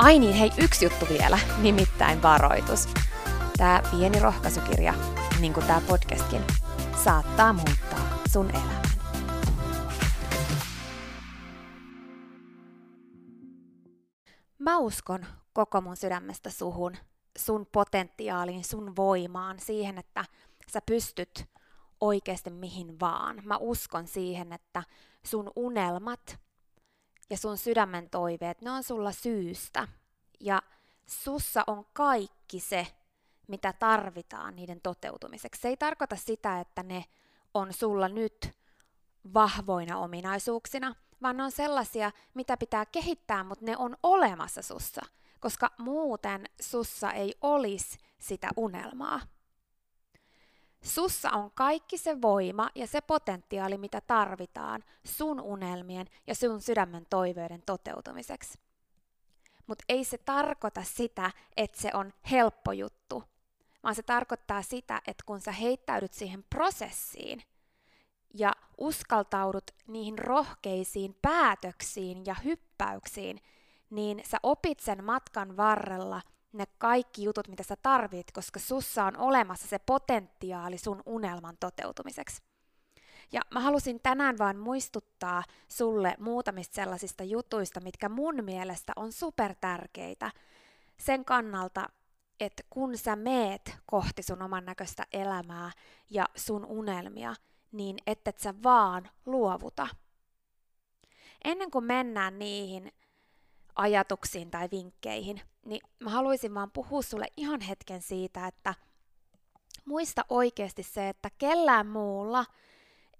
Ai niin, hei, yksi juttu vielä, nimittäin varoitus. Tämä pieni rohkaisukirja, niin kuin tämä podcastkin, saattaa muuttaa sun elämän. Mä uskon koko mun sydämestä suhun, sun potentiaaliin, sun voimaan, siihen, että sä pystyt oikeasti mihin vaan. Mä uskon siihen, että sun unelmat ja sun sydämen toiveet, ne on sulla syystä. Ja sussa on kaikki se, mitä tarvitaan niiden toteutumiseksi. Se ei tarkoita sitä, että ne on sulla nyt vahvoina ominaisuuksina, vaan ne on sellaisia, mitä pitää kehittää, mutta ne on olemassa sussa, koska muuten sussa ei olisi sitä unelmaa. Sussa on kaikki se voima ja se potentiaali, mitä tarvitaan sun unelmien ja sun sydämen toiveiden toteutumiseksi. Mutta ei se tarkoita sitä, että se on helppo juttu, vaan se tarkoittaa sitä, että kun sä heittäydyt siihen prosessiin ja uskaltaudut niihin rohkeisiin päätöksiin ja hyppäyksiin, niin sä opit sen matkan varrella – ne kaikki jutut, mitä sä tarvit, koska sussa on olemassa se potentiaali sun unelman toteutumiseksi. Ja mä halusin tänään vaan muistuttaa sulle muutamista sellaisista jutuista, mitkä mun mielestä on super tärkeitä sen kannalta, että kun sä meet kohti sun oman näköistä elämää ja sun unelmia, niin et sä vaan luovuta. Ennen kuin mennään niihin, ajatuksiin tai vinkkeihin, niin mä haluaisin vaan puhua sulle ihan hetken siitä, että muista oikeasti se, että kellään muulla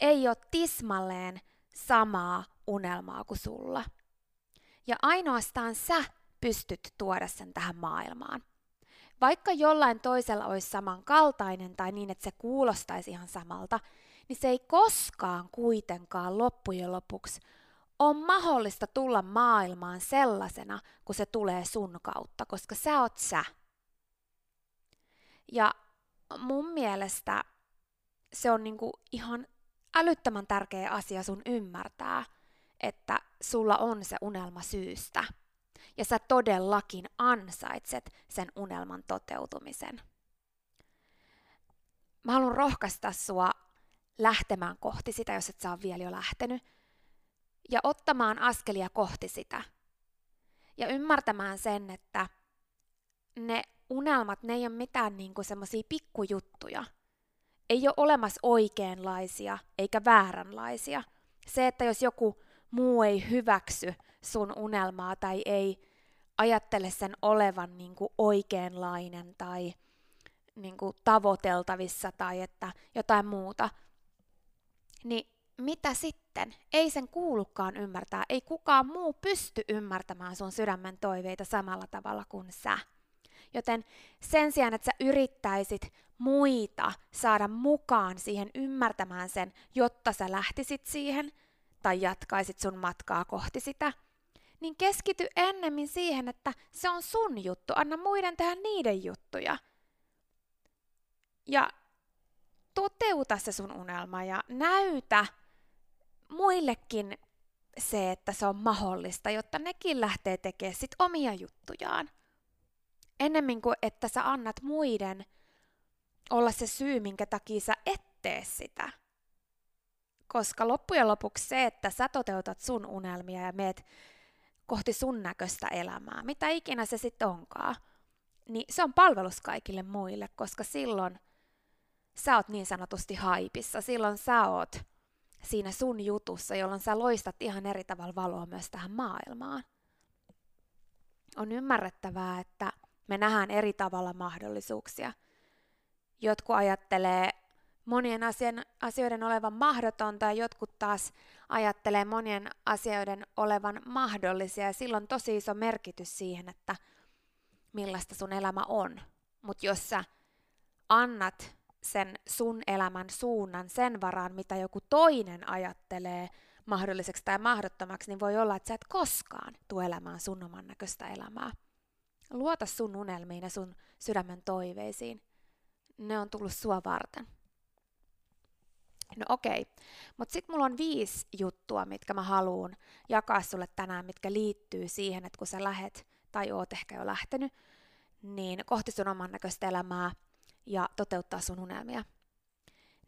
ei ole tismalleen samaa unelmaa kuin sulla. Ja ainoastaan sä pystyt tuoda sen tähän maailmaan. Vaikka jollain toisella olisi samankaltainen tai niin, että se kuulostaisi ihan samalta, niin se ei koskaan kuitenkaan loppujen lopuksi on mahdollista tulla maailmaan sellaisena, kun se tulee sun kautta, koska sä oot sä. Ja mun mielestä se on niinku ihan älyttömän tärkeä asia sun ymmärtää, että sulla on se unelma syystä. Ja sä todellakin ansaitset sen unelman toteutumisen. Mä haluan rohkaista sua lähtemään kohti sitä, jos et sä ole vielä jo lähtenyt ja ottamaan askelia kohti sitä. Ja ymmärtämään sen, että ne unelmat, ne ei ole mitään niin semmoisia pikkujuttuja. ei ole olemassa oikeanlaisia eikä vääränlaisia. Se, että jos joku muu ei hyväksy sun unelmaa tai ei ajattele sen olevan niin kuin oikeanlainen tai niin kuin tavoiteltavissa tai että jotain muuta, niin mitä sitten? Ei sen kuulukaan ymmärtää. Ei kukaan muu pysty ymmärtämään sun sydämen toiveita samalla tavalla kuin sä. Joten sen sijaan, että sä yrittäisit muita saada mukaan siihen ymmärtämään sen, jotta sä lähtisit siihen tai jatkaisit sun matkaa kohti sitä, niin keskity ennemmin siihen, että se on sun juttu. Anna muiden tehdä niiden juttuja. Ja toteuta se sun unelma ja näytä muillekin se, että se on mahdollista, jotta nekin lähtee tekemään sit omia juttujaan. Ennemmin kuin että sä annat muiden olla se syy, minkä takia sä et tee sitä. Koska loppujen lopuksi se, että sä toteutat sun unelmia ja meet kohti sun näköistä elämää, mitä ikinä se sitten onkaan, niin se on palvelus kaikille muille, koska silloin sä oot niin sanotusti haipissa, silloin sä oot siinä sun jutussa, jolloin sä loistat ihan eri tavalla valoa myös tähän maailmaan. On ymmärrettävää, että me nähdään eri tavalla mahdollisuuksia. Jotkut ajattelee monien asian, asioiden olevan mahdotonta ja jotkut taas ajattelee monien asioiden olevan mahdollisia ja silloin tosi iso merkitys siihen, että millaista sun elämä on. Mutta jos sä annat sen sun elämän suunnan sen varaan, mitä joku toinen ajattelee mahdolliseksi tai mahdottomaksi, niin voi olla, että sä et koskaan tule elämään sun oman näköistä elämää. Luota sun unelmiin ja sun sydämen toiveisiin. Ne on tullut sua varten. No okei, okay. mutta sitten mulla on viisi juttua, mitkä mä haluan jakaa sulle tänään, mitkä liittyy siihen, että kun sä lähet tai oot ehkä jo lähtenyt, niin kohti sun oman näköistä elämää ja toteuttaa sun unelmia.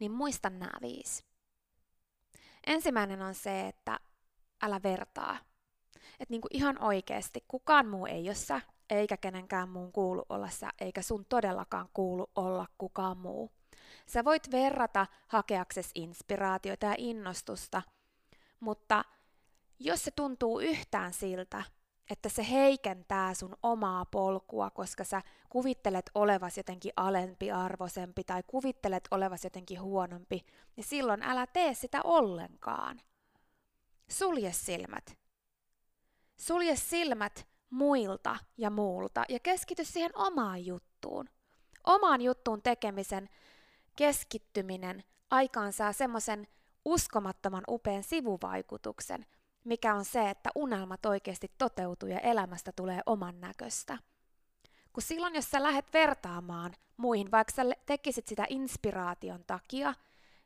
Niin muista nämä viisi. Ensimmäinen on se, että älä vertaa. Että niinku ihan oikeasti kukaan muu ei ole sä, eikä kenenkään muun kuulu olla sä, eikä sun todellakaan kuulu olla kukaan muu. Sä voit verrata hakeakses inspiraatioita ja innostusta, mutta jos se tuntuu yhtään siltä, että se heikentää sun omaa polkua, koska sä kuvittelet olevas jotenkin alempiarvoisempi tai kuvittelet olevas jotenkin huonompi, niin silloin älä tee sitä ollenkaan. Sulje silmät. Sulje silmät muilta ja muulta ja keskity siihen omaan juttuun. Omaan juttuun tekemisen keskittyminen aikaansaa semmoisen uskomattoman upean sivuvaikutuksen, mikä on se, että unelmat oikeasti toteutuu ja elämästä tulee oman näköistä. Kun silloin, jos sä lähdet vertaamaan muihin, vaikka sä tekisit sitä inspiraation takia,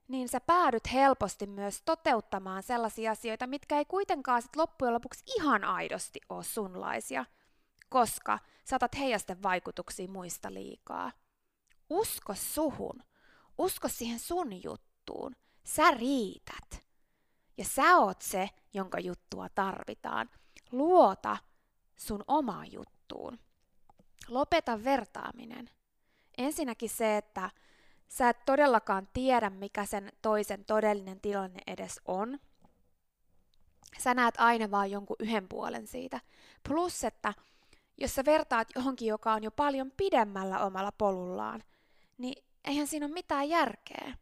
niin sä päädyt helposti myös toteuttamaan sellaisia asioita, mitkä ei kuitenkaan sit loppujen lopuksi ihan aidosti ole sunlaisia, koska saatat heijasten vaikutuksia muista liikaa. Usko suhun. Usko siihen sun juttuun. Sä riität. Ja sä oot se, jonka juttua tarvitaan. Luota sun omaan juttuun. Lopeta vertaaminen. Ensinnäkin se, että sä et todellakaan tiedä, mikä sen toisen todellinen tilanne edes on. Sä näet aina vain jonkun yhden puolen siitä. Plus, että jos sä vertaat johonkin, joka on jo paljon pidemmällä omalla polullaan, niin eihän siinä ole mitään järkeä.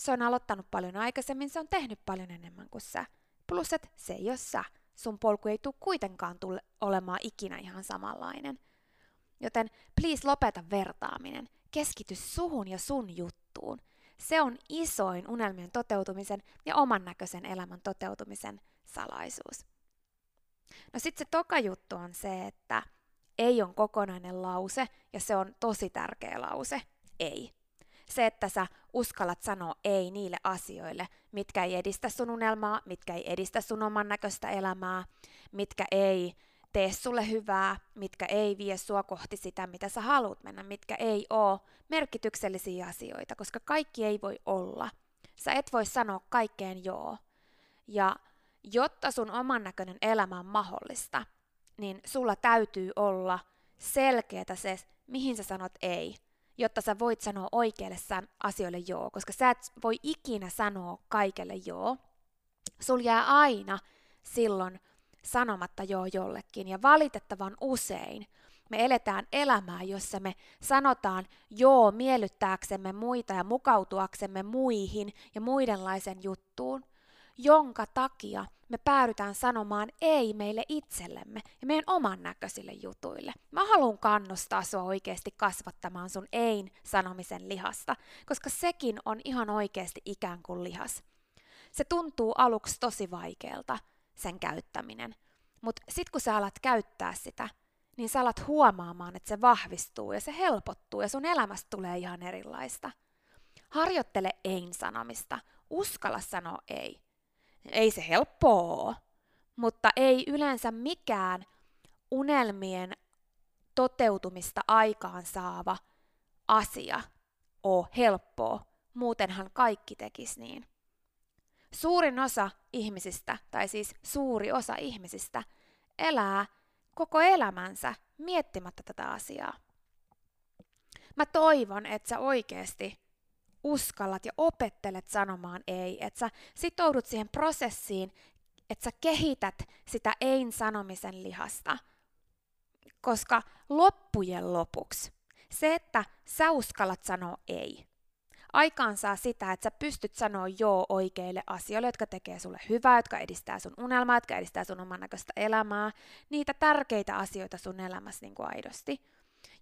Se on aloittanut paljon aikaisemmin, se on tehnyt paljon enemmän kuin sä. Plus, että se ei ole sä. Sun polku ei tule kuitenkaan tule olemaan ikinä ihan samanlainen. Joten please lopeta vertaaminen. Keskity suhun ja sun juttuun. Se on isoin unelmien toteutumisen ja oman näköisen elämän toteutumisen salaisuus. No sitten se toka juttu on se, että ei on kokonainen lause ja se on tosi tärkeä lause. Ei. Se, että sä uskallat sanoa ei niille asioille, mitkä ei edistä sun unelmaa, mitkä ei edistä sun oman näköistä elämää, mitkä ei tee sulle hyvää, mitkä ei vie sua kohti sitä, mitä sä haluat mennä, mitkä ei ole merkityksellisiä asioita, koska kaikki ei voi olla. Sä et voi sanoa kaikkeen joo. Ja jotta sun oman näköinen elämä on mahdollista, niin sulla täytyy olla selkeätä se, mihin sä sanot ei jotta sä voit sanoa oikeille asioille joo, koska sä et voi ikinä sanoa kaikelle joo. Sul jää aina silloin sanomatta joo jollekin, ja valitettavan usein me eletään elämää, jossa me sanotaan joo miellyttääksemme muita ja mukautuaksemme muihin ja muidenlaisen juttuun, jonka takia me päädytään sanomaan ei meille itsellemme ja meidän oman näköisille jutuille. Mä haluan kannustaa sua oikeasti kasvattamaan sun ein sanomisen lihasta, koska sekin on ihan oikeasti ikään kuin lihas. Se tuntuu aluksi tosi vaikealta, sen käyttäminen. Mutta sitten kun sä alat käyttää sitä, niin sä alat huomaamaan, että se vahvistuu ja se helpottuu ja sun elämästä tulee ihan erilaista. Harjoittele ei-sanomista. Uskalla sanoa ei. Ei se helppoa mutta ei yleensä mikään unelmien toteutumista aikaan saava asia ole helppoa, muutenhan kaikki tekisi niin. Suurin osa ihmisistä, tai siis suuri osa ihmisistä, elää koko elämänsä miettimättä tätä asiaa. Mä toivon, että sä oikeasti uskallat ja opettelet sanomaan ei, että sä sitoudut siihen prosessiin, että sä kehität sitä ein sanomisen lihasta. Koska loppujen lopuksi se, että sä uskallat sanoa ei, aikaansaa sitä, että sä pystyt sanoa joo oikeille asioille, jotka tekee sulle hyvää, jotka edistää sun unelmaa, jotka edistää sun oman näköistä elämää, niitä tärkeitä asioita sun elämässä niin kuin aidosti,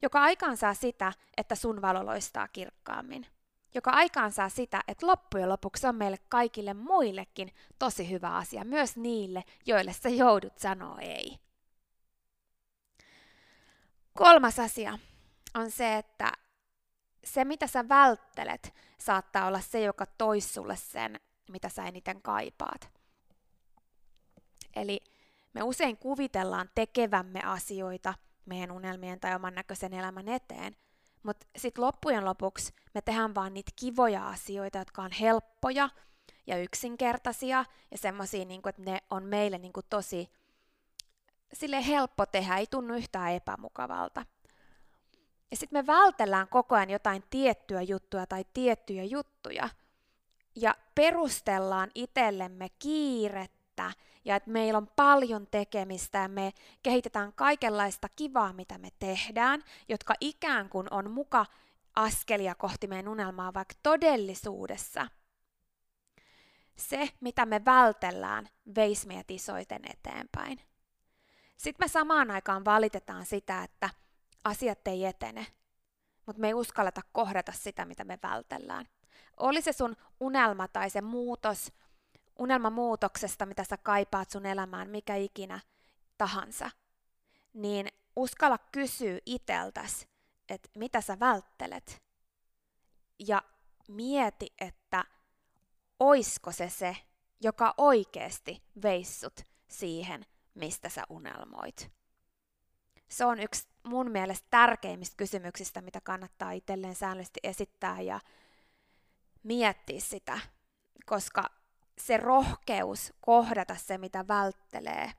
joka aikaansaa sitä, että sun valo loistaa kirkkaammin joka aikaansaa sitä, että loppujen lopuksi on meille kaikille muillekin tosi hyvä asia, myös niille, joille sä joudut sanoa ei. Kolmas asia on se, että se, mitä sä välttelet, saattaa olla se, joka tois sulle sen, mitä sä eniten kaipaat. Eli me usein kuvitellaan tekevämme asioita meidän unelmien tai oman näköisen elämän eteen, mutta sitten loppujen lopuksi me tehdään vaan niitä kivoja asioita, jotka on helppoja ja yksinkertaisia ja semmoisia, niin että ne on meille niin tosi sille helppo tehdä, ei tunnu yhtään epämukavalta. Ja sitten me vältellään koko ajan jotain tiettyä juttua tai tiettyjä juttuja ja perustellaan itsellemme kiirettä ja että meillä on paljon tekemistä ja me kehitetään kaikenlaista kivaa, mitä me tehdään, jotka ikään kuin on muka askelia kohti meidän unelmaa, vaikka todellisuudessa se, mitä me vältellään, veisi meidät isoiten eteenpäin. Sitten me samaan aikaan valitetaan sitä, että asiat ei etene, mutta me ei uskalleta kohdata sitä, mitä me vältellään. Oli se sun unelma tai se muutos, unelmamuutoksesta, mitä sä kaipaat sun elämään, mikä ikinä tahansa, niin uskalla kysyä iteltäs, että mitä sä välttelet. Ja mieti, että oisko se se, joka oikeasti veissut siihen, mistä sä unelmoit. Se on yksi mun mielestä tärkeimmistä kysymyksistä, mitä kannattaa itselleen säännöllisesti esittää ja miettiä sitä, koska se rohkeus kohdata se, mitä välttelee,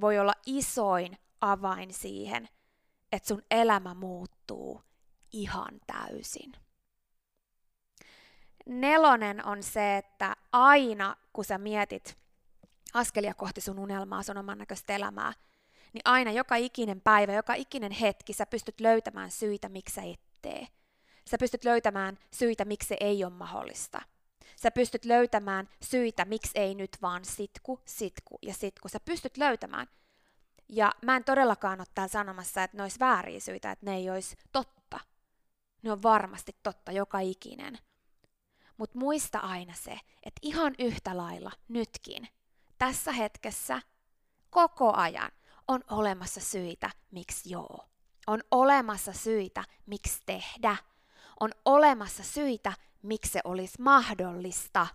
voi olla isoin avain siihen, että sun elämä muuttuu ihan täysin. Nelonen on se, että aina kun sä mietit askelia kohti sun unelmaa, sun oman näköistä elämää, niin aina joka ikinen päivä, joka ikinen hetki sä pystyt löytämään syitä, miksi sä et tee. Sä pystyt löytämään syitä, miksi se ei ole mahdollista. Sä pystyt löytämään syitä, miksi ei nyt vaan sitku, sitku ja sitku. Sä pystyt löytämään. Ja mä en todellakaan ole täällä sanomassa, että ne olisi vääriä syitä, että ne ei olisi totta. Ne on varmasti totta, joka ikinen. Mutta muista aina se, että ihan yhtä lailla nytkin, tässä hetkessä, koko ajan, on olemassa syitä, miksi joo. On olemassa syitä, miksi tehdä. On olemassa syitä, miksi se olisi mahdollista.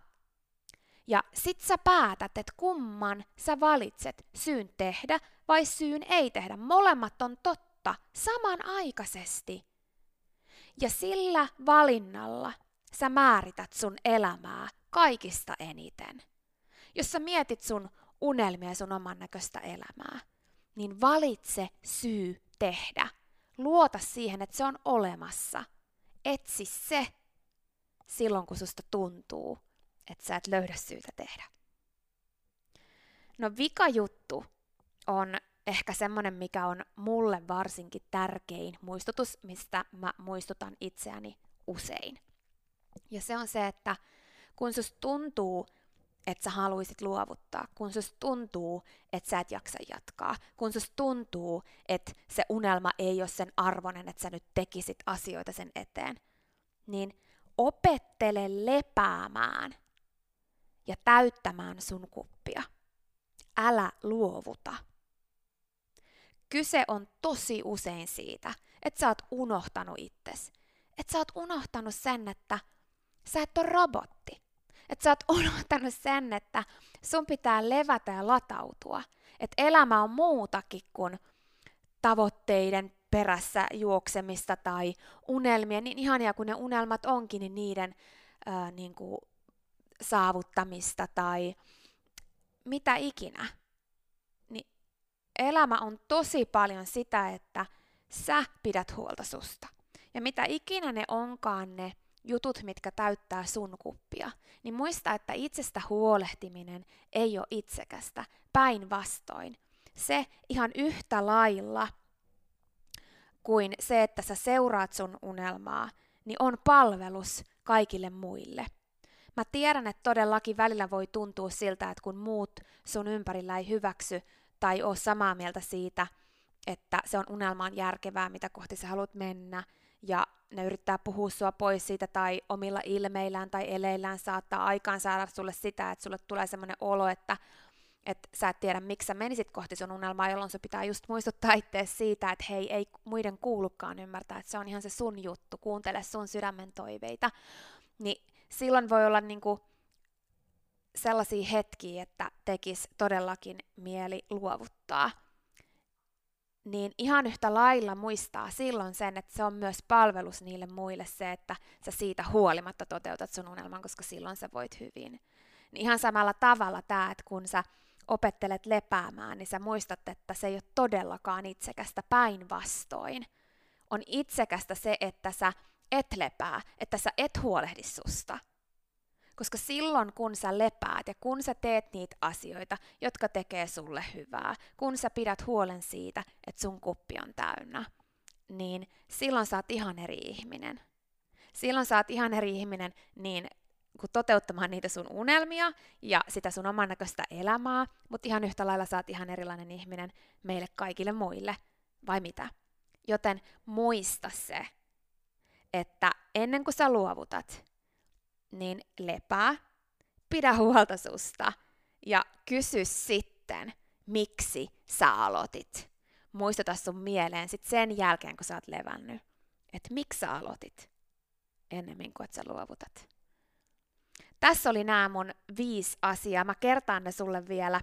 Ja sit sä päätät, että kumman sä valitset, syyn tehdä vai syyn ei tehdä. Molemmat on totta samanaikaisesti. Ja sillä valinnalla sä määrität sun elämää kaikista eniten. Jos sä mietit sun unelmia ja sun oman näköistä elämää, niin valitse syy tehdä. luota siihen, että se on olemassa. Etsi se silloin, kun susta tuntuu, että sä et löydä syytä tehdä. No vika juttu on ehkä semmoinen, mikä on mulle varsinkin tärkein muistutus, mistä mä muistutan itseäni usein. Ja se on se, että kun susta tuntuu, että sä haluaisit luovuttaa, kun susta tuntuu, että sä et jaksa jatkaa, kun susta tuntuu, että se unelma ei ole sen arvoinen, että sä nyt tekisit asioita sen eteen, niin opettele lepäämään ja täyttämään sun kuppia. Älä luovuta. Kyse on tosi usein siitä, että sä oot unohtanut itses. Että sä oot unohtanut sen, että sä et ole robotti. Että sä oot unohtanut sen, että sun pitää levätä ja latautua. Että elämä on muutakin kuin tavoitteiden perässä juoksemista tai unelmia, niin ihania kuin ne unelmat onkin, niin niiden ää, niin kuin saavuttamista tai mitä ikinä. Niin elämä on tosi paljon sitä, että sä pidät huolta susta. Ja mitä ikinä ne onkaan ne jutut, mitkä täyttää sun kuppia, niin muista, että itsestä huolehtiminen ei ole itsekästä, päinvastoin. Se ihan yhtä lailla kuin se, että sä seuraat sun unelmaa, niin on palvelus kaikille muille. Mä tiedän, että todellakin välillä voi tuntua siltä, että kun muut sun ympärillä ei hyväksy tai ole samaa mieltä siitä, että se on unelmaan järkevää, mitä kohti sä haluat mennä, ja ne yrittää puhua sua pois siitä tai omilla ilmeillään tai eleillään saattaa aikaan saada sulle sitä, että sulle tulee semmoinen olo, että että sä et tiedä, miksi sä menisit kohti sun unelmaa, jolloin se pitää just muistuttaa itseäsi siitä, että hei, ei muiden kuulukaan ymmärtää, että se on ihan se sun juttu, kuuntele sun sydämen toiveita. Niin silloin voi olla niinku sellaisia hetkiä, että tekis todellakin mieli luovuttaa niin ihan yhtä lailla muistaa silloin sen, että se on myös palvelus niille muille se, että sä siitä huolimatta toteutat sun unelman, koska silloin sä voit hyvin. Niin ihan samalla tavalla tämä, että kun sä opettelet lepäämään, niin sä muistat, että se ei ole todellakaan itsekästä päinvastoin. On itsekästä se, että sä et lepää, että sä et huolehdi susta. Koska silloin, kun sä lepäät ja kun sä teet niitä asioita, jotka tekee sulle hyvää, kun sä pidät huolen siitä, että sun kuppi on täynnä, niin silloin sä oot ihan eri ihminen. Silloin sä oot ihan eri ihminen niin kun toteuttamaan niitä sun unelmia ja sitä sun oman näköistä elämää, mutta ihan yhtä lailla sä oot ihan erilainen ihminen meille kaikille muille, vai mitä? Joten muista se, että ennen kuin sä luovutat, niin lepää, pidä huolta susta ja kysy sitten, miksi sä aloitit. Muistuta sun mieleen sit sen jälkeen, kun sä oot levännyt, että miksi sä aloitit ennemmin kuin että sä luovutat. Tässä oli nämä mun viisi asiaa. Mä kertaan ne sulle vielä,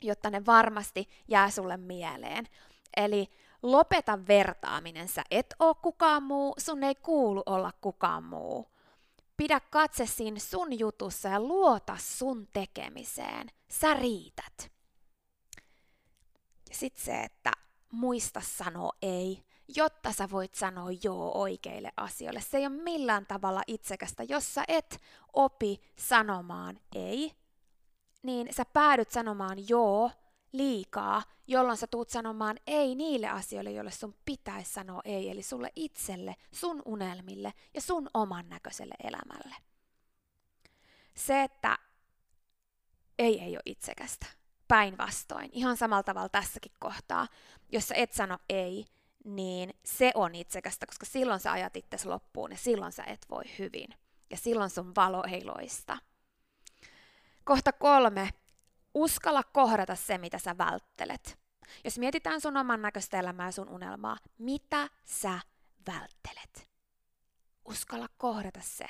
jotta ne varmasti jää sulle mieleen. Eli lopeta vertaaminen. Sä et oo kukaan muu, sun ei kuulu olla kukaan muu. Pidä katse siinä sun jutussa ja luota sun tekemiseen. Sä riität. Ja sit se, että muista sanoa ei, jotta sä voit sanoa joo oikeille asioille. Se ei ole millään tavalla itsekästä. Jos sä et opi sanomaan ei, niin sä päädyt sanomaan joo liikaa, jolloin sä tuut sanomaan ei niille asioille, joille sun pitäisi sanoa ei, eli sulle itselle, sun unelmille ja sun oman näköiselle elämälle. Se, että ei ei ole itsekästä. Päinvastoin, ihan samalla tavalla tässäkin kohtaa, jos sä et sano ei, niin se on itsekästä, koska silloin sä ajat itse loppuun ja silloin sä et voi hyvin. Ja silloin sun valo ei loista. Kohta kolme. Uskalla kohdata se, mitä sä välttelet. Jos mietitään sun oman näköistä elämää sun unelmaa, mitä sä välttelet? Uskalla kohdata se.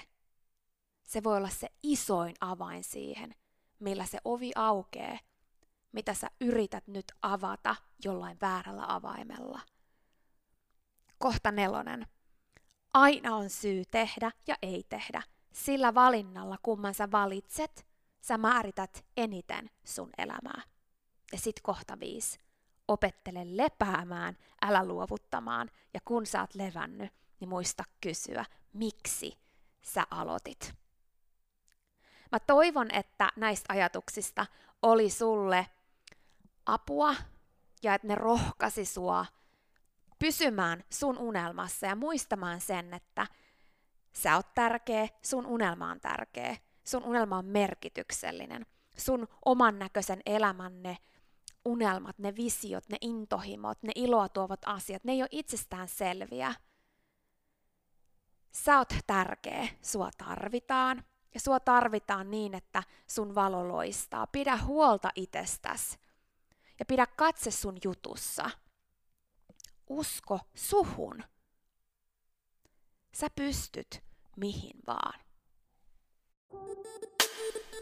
Se voi olla se isoin avain siihen, millä se ovi aukeaa, mitä sä yrität nyt avata jollain väärällä avaimella – Kohta nelonen. Aina on syy tehdä ja ei tehdä. Sillä valinnalla, kumman sä valitset, sä määrität eniten sun elämää. Ja sit kohta viisi. opettele lepäämään, älä luovuttamaan. Ja kun sä oot levännyt, niin muista kysyä, miksi sä aloitit. Mä toivon, että näistä ajatuksista oli sulle apua ja että ne rohkasi sua pysymään sun unelmassa ja muistamaan sen, että sä oot tärkeä, sun unelma on tärkeä, sun unelma on merkityksellinen. Sun oman näköisen elämänne unelmat, ne visiot, ne intohimot, ne iloa tuovat asiat, ne ei ole itsestään selviä. Sä oot tärkeä, sua tarvitaan. Ja sua tarvitaan niin, että sun valo loistaa. Pidä huolta itsestäsi. Ja pidä katse sun jutussa. Usko suhun. Sä pystyt mihin vaan.